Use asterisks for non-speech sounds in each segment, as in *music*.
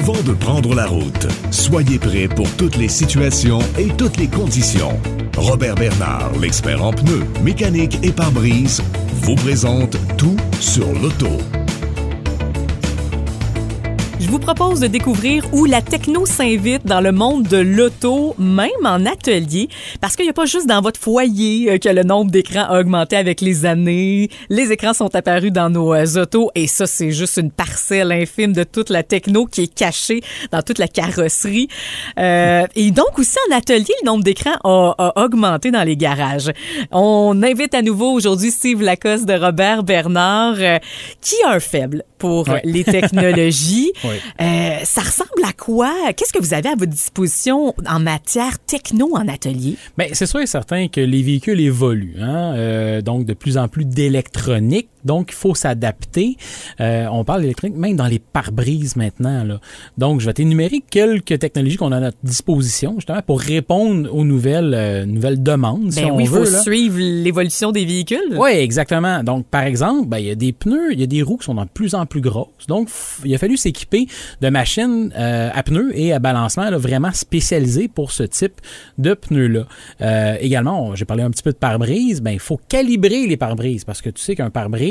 avant de prendre la route. Soyez prêts pour toutes les situations et toutes les conditions. Robert Bernard, l'expert en pneus, mécanique et pare-brise, vous présente tout sur l'auto. Je vous propose de découvrir où la techno s'invite dans le monde de l'auto, même en atelier, parce qu'il n'y a pas juste dans votre foyer euh, que le nombre d'écrans a augmenté avec les années. Les écrans sont apparus dans nos euh, autos et ça, c'est juste une parcelle infime de toute la techno qui est cachée dans toute la carrosserie. Euh, et donc aussi en atelier, le nombre d'écrans a, a augmenté dans les garages. On invite à nouveau aujourd'hui Steve Lacoste de Robert Bernard, euh, qui a un faible pour les technologies. *laughs* Oui. Euh, ça ressemble à quoi? Qu'est-ce que vous avez à votre disposition en matière techno en atelier? Ben, c'est sûr et certain que les véhicules évoluent, hein? Euh, donc de plus en plus d'électronique, donc il faut s'adapter. Euh, on parle d'électronique même dans les pare-brises maintenant. Là. Donc je vais t'énumérer quelques technologies qu'on a à notre disposition justement pour répondre aux nouvelles, euh, nouvelles demandes. si Ben on oui, il faut là. suivre l'évolution des véhicules. Oui, exactement. Donc, par exemple, ben, il y a des pneus, il y a des roues qui sont de plus en plus grosses. Donc, il a fallu s'équiper de machines euh, à pneus et à balancement là, vraiment spécialisées pour ce type de pneus-là. Également, j'ai parlé un petit peu de pare-brise. Ben, il faut calibrer les pare-brises parce que tu sais qu'un pare-brise,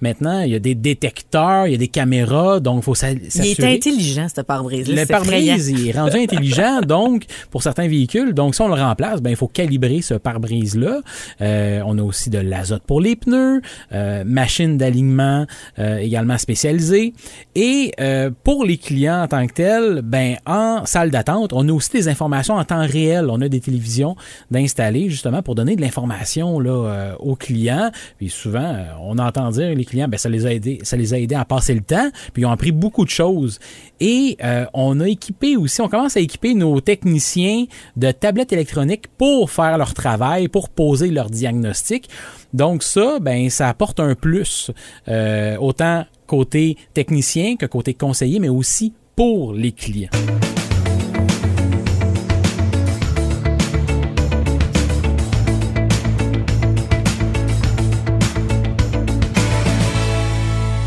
maintenant, il y a des détecteurs, il y a des caméras, donc il faut Il est intelligent, ce pare-brise. Le pare-brise il est rendu intelligent, *laughs* donc pour certains véhicules, donc si on le remplace, ben il faut calibrer ce pare-brise là. on a aussi de l'azote pour les pneus, euh, machine d'alignement euh, également spécialisée, et euh, pour les clients en tant que tels, ben en salle d'attente, on a aussi des informations en temps réel. On a des télévisions d'installer justement pour donner de l'information là euh, aux clients. Puis souvent, euh, on entend dire les clients, ben ça les a aidés, ça les a aidés à passer le temps, puis ils ont appris beaucoup de choses. Et euh, on a équipé aussi, on commence à équiper nos techniciens de tablettes électroniques pour faire leur travail, pour poser leur diagnostic. Donc ça, ben ça apporte un plus, euh, autant côté technicien que côté conseiller, mais aussi pour les clients.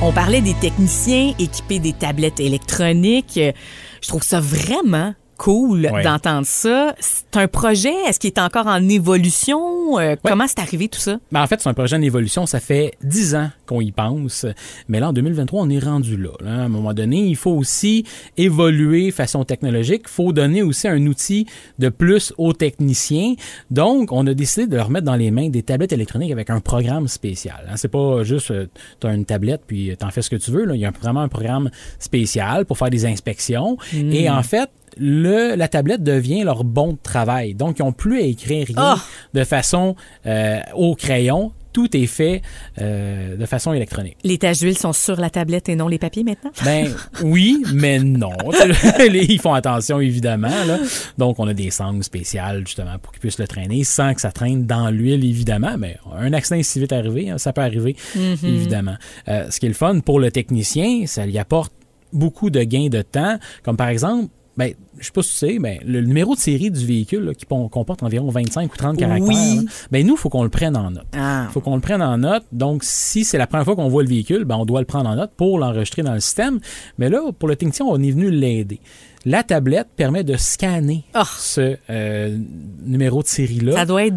On parlait des techniciens équipés des tablettes électroniques. Je trouve ça vraiment cool Ouais. d'entendre ça. C'est un projet, est-ce qu'il est encore en évolution? Euh, Comment c'est arrivé tout ça? Ben, en fait, c'est un projet en évolution. Ça fait dix ans qu'on y pense. Mais là, en 2023, on est rendu là, là. À un moment donné, il faut aussi évoluer façon technologique. Il faut donner aussi un outil de plus aux techniciens. Donc, on a décidé de leur mettre dans les mains des tablettes électroniques avec un programme spécial. Hein. C'est pas juste, tu as une tablette puis t'en fais ce que tu veux. Là. Il y a vraiment un programme spécial pour faire des inspections. Et en fait, le, la tablette devient leur bon de travail. Donc, ils n'ont plus à écrire rien Ah! de façon euh, au crayon. Tout est fait euh, de façon électronique. Les taches d'huile sont sur la tablette et non les papiers maintenant? Ben *laughs* oui, mais non. *laughs* Ils font attention évidemment. Là. Donc on a des sangles spéciales justement pour qu'ils puissent le traîner sans que ça traîne dans l'huile évidemment. Mais un accident est si vite arrivé, hein, ça peut arriver évidemment. Euh, ce qui est le fun pour le technicien, ça lui apporte beaucoup de gains de temps, comme par exemple. Ben, je sais pas si tu sais, ben, le numéro de série du véhicule là, qui comporte environ 25 ou 30 caractères, Oui. là, ben, nous, il faut qu'on le prenne en note. Ah. Il faut qu'on le prenne en note. Donc, si c'est la première fois qu'on voit le véhicule, ben, on doit le prendre en note pour l'enregistrer dans le système. Mais là, pour le technicien, on est venu l'aider. La tablette permet de scanner Ah. ce euh, numéro de série-là. Ça doit être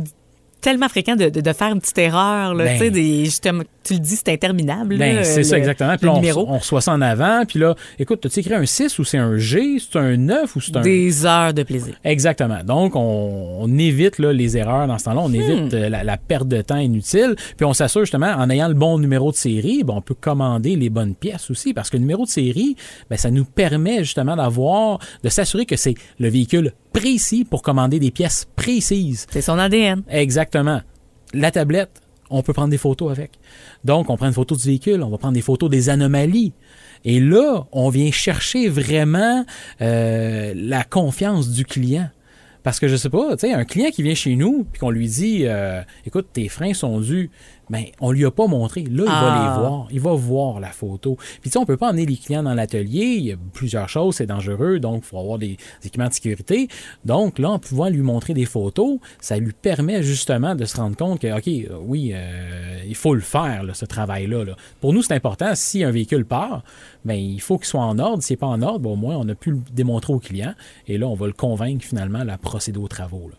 tellement fréquent de, de, de faire une petite erreur. Là, Ben. tu sais, des- justement, tu le dis, c'est interminable. Ben, c'est ça exactement. Puis on, reçoit ça en avant. Puis là, écoute, as-tu écrit un 6 ou c'est un G? C'est un 9 ou c'est un... Des heures de plaisir. Exactement. Donc, on, on évite là, les erreurs dans ce temps-là. On évite euh, la, la perte de temps inutile. Puis, on s'assure justement, en ayant le bon numéro de série, ben, on peut commander les bonnes pièces aussi. Parce que le numéro de série, ben, ça nous permet justement d'avoir, de s'assurer que c'est le véhicule précis pour commander des pièces précises. C'est son ADN. Exactement. La tablette, on peut prendre des photos avec. Donc, on prend une photo du véhicule, on va prendre des photos des anomalies. Et là, on vient chercher vraiment euh, la confiance du client. Parce que je sais pas, tu sais, un client qui vient chez nous puis qu'on lui dit, euh, écoute, tes freins sont dus, ben, on lui a pas montré. Là, il va Ah. les voir. Il va voir la photo. Puis, tu sais, on peut pas emmener les clients dans l'atelier. Il y a plusieurs choses, c'est dangereux. Donc, il faut avoir des, des équipements de sécurité. Donc, là, en pouvant lui montrer des photos, ça lui permet justement de se rendre compte que, OK, euh, oui, euh, il faut le faire, là, ce travail-là. là. Pour nous, c'est important. Si un véhicule part, ben, il faut qu'il soit en ordre. S'il n'est pas en ordre, ben, au moins, on a pu le démontrer au client. Et là, on va le convaincre finalement à procéder aux travaux. là.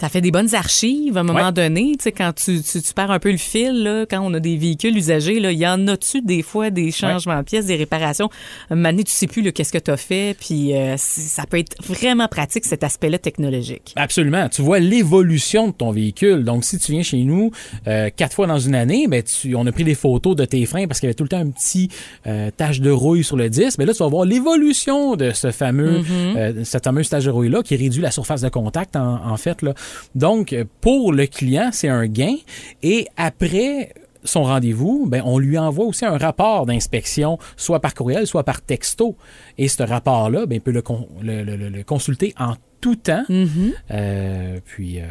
Ça fait des bonnes archives à un moment Ouais. donné, tu sais, quand tu, tu, tu perds un peu le fil, là, quand on a des véhicules usagés, là, il y en a-tu des fois des changements de pièces, des réparations? Un moment donné, tu sais plus qu'est-ce que tu as fait, puis euh, ça peut être vraiment pratique, cet aspect-là technologique. Absolument. Tu vois l'évolution de ton véhicule. Donc, si tu viens chez nous euh, quatre fois dans une année, ben, tu, on a pris des photos de tes freins parce qu'il y avait tout le temps un petit euh, tache de rouille sur le disque. Mais là, tu vas voir l'évolution de ce fameux, euh, cette fameuse tache de rouille-là qui réduit la surface de contact, en, en fait. Là. Donc, pour le client, c'est un gain. Et après son rendez-vous, ben, on lui envoie aussi un rapport d'inspection, soit par courriel, soit par texto. Et ce rapport-là, ben, il peut le- le consulter en tout temps. Euh, puis, euh,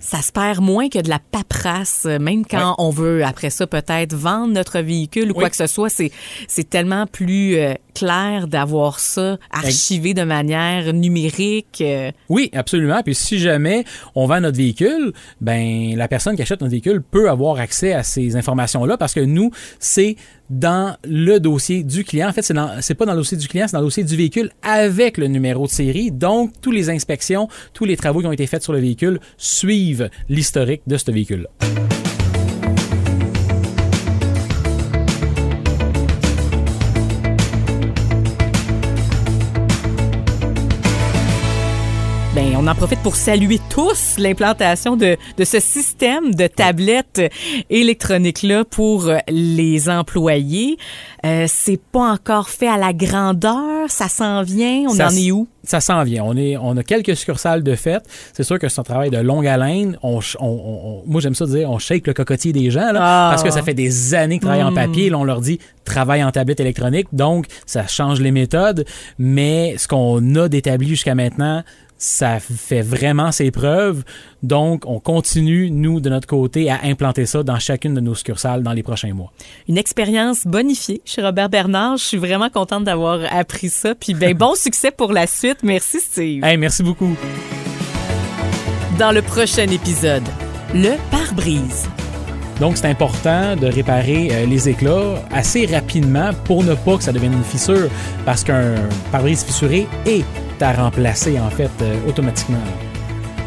Ça se perd moins que de la paperasse, euh, même quand Ouais. on veut, après ça, peut-être vendre notre véhicule ou Oui. quoi que ce soit. C'est, tellement plus euh, clair d'avoir ça archivé de manière numérique. oui, absolument. Puis si jamais on vend notre véhicule, ben la personne qui achète notre véhicule peut avoir accès à ces informations-là parce que nous, c'est dans le dossier du client. En fait, c'est dans, c'est pas dans le dossier du client, c'est dans le dossier du véhicule avec le numéro de série. Donc, toutes les inspections, tous les travaux qui ont été faits sur le véhicule suivent l'historique de ce véhicule. On en profite pour saluer tous l'implantation de, de ce système de tablettes électroniques-là pour les employés. Euh, c'est pas encore fait à la grandeur, ça s'en vient, on Ça en est où? Ça s'en vient. On, est, on a quelques succursales de fait. C'est sûr que c'est un travail de longue haleine. On, on- on- moi, j'aime ça dire, on shake le cocotier des gens, là, Ah. parce que ça fait des années qu'ils travaillent en papier. Là, on leur dit, travaille en tablette électronique. Donc, ça change les méthodes. Mais ce qu'on a d'établi jusqu'à maintenant, ça fait vraiment ses preuves. Donc, on continue, nous, de notre côté, à implanter ça dans chacune de nos succursales dans les prochains mois. Une expérience bonifiée chez Robert Bernard. Je suis vraiment contente d'avoir appris ça. Puis ben, bon succès pour la suite. Merci Steve. Hey, merci beaucoup. Dans le prochain épisode, le pare-brise. Donc, c'est important de réparer euh, les éclats assez rapidement pour ne pas que ça devienne une fissure, parce qu'un pare-brise fissuré est à remplacer, en fait, euh, automatiquement.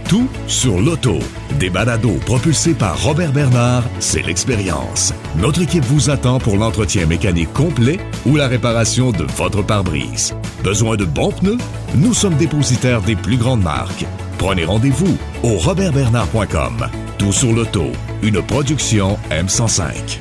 Tout sur l'auto. Des balados propulsés par Robert Bernard, c'est l'expérience. Notre équipe vous attend pour l'entretien mécanique complet ou la réparation de votre pare-brise. Besoin de bons pneus? Nous sommes dépositaires des plus grandes marques. Prenez rendez-vous au robertbernard.com. Tout sur l'auto, une production M105.